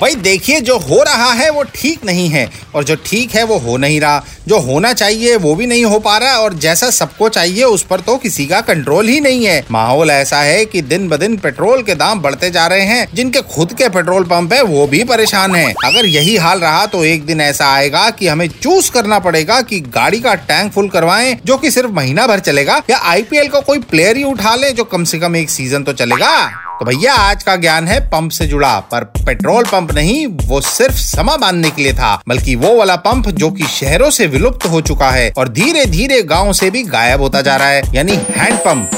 भाई देखिए, जो हो रहा है वो ठीक नहीं है। और जो ठीक है वो हो नहीं रहा। जो होना चाहिए वो भी नहीं हो पा रहा और जैसा सबको चाहिए उस पर तो किसी का कंट्रोल ही नहीं है। माहौल ऐसा है कि दिन ब दिन पेट्रोल के दाम बढ़ते जा रहे हैं। जिनके खुद के पेट्रोल पंप है, वो भी परेशान है। अगर यही हाल रहा तो एक दिन ऐसा आएगा की हमें चूज़ करना पड़ेगा की गाड़ी का टैंक फुल करवाए, जो की सिर्फ़ महीना भर चलेगा, या आईपीएल का कोई प्लेयर ही उठा ले, जो कम से कम एक सीज़न तो चलेगा। तो भैया, आज का ज्ञान है पंप से जुड़ा, पर पेट्रोल पंप नहीं, वो सिर्फ़ समा बांधने के लिए था, बल्कि वो वाला पंप जो कि शहरों से विलुप्त हो चुका है और धीरे धीरे गाँव से भी गायब होता जा रहा है, यानी हैंड पंप।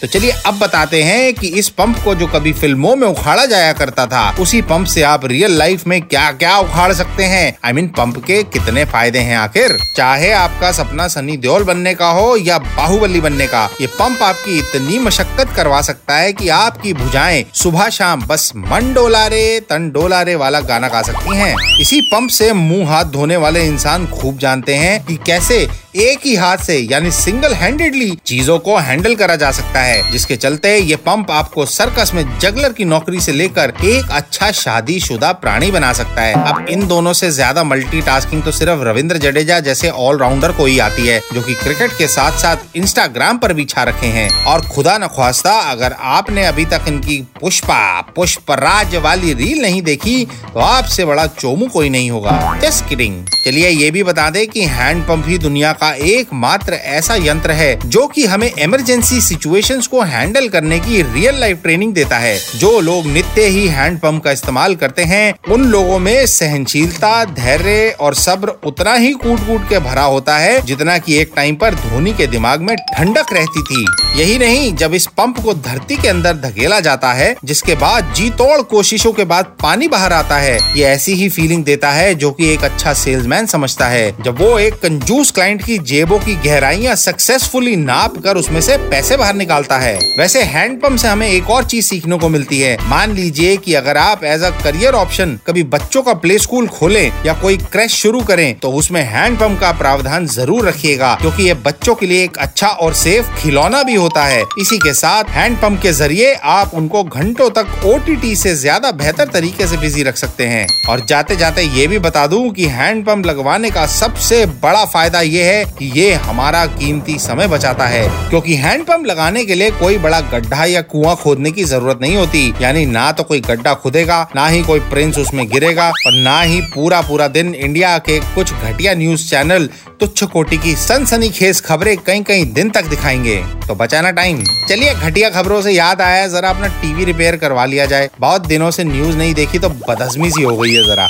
तो चलिए अब बताते हैं कि इस पंप को जो कभी फ़िल्मों में उखाड़ा जाया करता था उसी पंप से आप रियल लाइफ में क्या क्या उखाड़ सकते हैं? I I mean mean, pump के कितने फ़ायदे हैं आखिर? चाहे आपका सपना सनी देओल बनने का हो या बाहुबली बनने का ये पंप आपकी इतनी मशक्कत करवा सकता है कि आपकी भुजाएँ सुबह शाम बस मन डोला रे तन डोला रे वाला गाना गा सकती हैं। इसी पंप से मुँह हाथ धोने वाले इंसान खूब जानते हैं कि कैसे एक ही हाथ से, यानी सिंगल हैंडेडली चीज़ों को हैंडल करा जा सकता है, जिसके चलते ये पंप आपको सर्कस में जगलर की नौकरी से लेकर एक अच्छा शादीशुदा प्राणी बना सकता है। अब इन दोनों से ज़्यादा मल्टीटास्किंग तो सिर्फ़ रविंद्र जडेजा जैसे ऑलराउंडर को ही आती है, जो कि क्रिकेट के साथ साथ इंस्टाग्राम पर भी छा रखे हैं। और खुदा न ख्वास्ता, अगर आपने अभी तक इनकी पुष्पा पुष्प पुष्पराज वाली रील नहीं देखी तो आपसे बड़ा चोमू कोई नहीं होगा। जस्ट किडिंग चलिए ये भी बता दे कि हैंड पंप ही दुनिया का एकमात्र ऐसा यंत्र है, जो कि हमें इमरजेंसी सिचुएशंस को हैंडल करने की रियल लाइफ ट्रेनिंग देता है। जो लोग नित्य ही हैंड पंप का इस्तेमाल करते हैं, उन लोगों में सहनशीलता, धैर्य और सब्र उतना ही कूट कूट के भरा होता है, जितना कि एक टाइम पर धोनी के दिमाग में ठंडक रहती थी। यही नहीं, जब इस पंप को धरती के अंदर धकेला जाता है, जिसके बाद जी तोड़ कोशिशों के बाद पानी बाहर आता है, ये ऐसी ही फीलिंग देता है, जो कि एक अच्छा सेल्समैन समझता है। जब वो एक कंजूस क्लाइंट की जेबों की गहराइयाँ सक्सेसफुली नाप कर उसमें से पैसे बाहर निकालता है। वैसे हैंडपंप से हमें एक और चीज़ सीखने को मिलती है। मान लीजिए कि अगर आप एज अ करियर ऑप्शन कभी बच्चों का प्ले स्कूल खोले या कोई क्रैश शुरू करें तो उसमें हैंडपंप का प्रावधान ज़रूर रखिएगा, क्योंकि ये बच्चों के लिए एक अच्छा और सेफ़ खिलौना भी होता है। इसी के साथ हैंडपंप के ज़रिए आप उनको घंटों तक ओ से ज़्यादा बेहतर तरीके से बिज़ी रख सकते हैं। और जाते जाते ये भी बता दूँ कि हैंडपंप लगवाने का सबसे बड़ा फ़ायदा ये है कि ये हमारा कीमती समय बचाता है, क्योंकि हैंडपंप लगाने के लिए कोई बड़ा गड्ढा या कुआँ खोदने की ज़रूरत नहीं होती। यानी ना तो कोई गड्ढा खुदेगा, ना ही कोई प्रिंस उसमें गिरेगा, और ना ही पूरा पूरा दिन इंडिया के कुछ घटिया न्यूज़ चैनल तुच्छ कोटि की सनसनी खेस खबरें कई कई दिन तक दिखाएँगे। तो बचाना टाइम। चलिए घटिया खबरों से याद आया, जरा अपना टीवी रिपेयर करवा लिया जाए। बहुत दिनों से न्यूज़ नहीं देखी तो बदहजमी सी हो गई है जरा।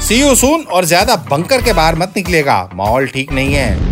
सी यू सून और ज़्यादा बंकर के बाहर मत निकलेगा माहौल ठीक नहीं है।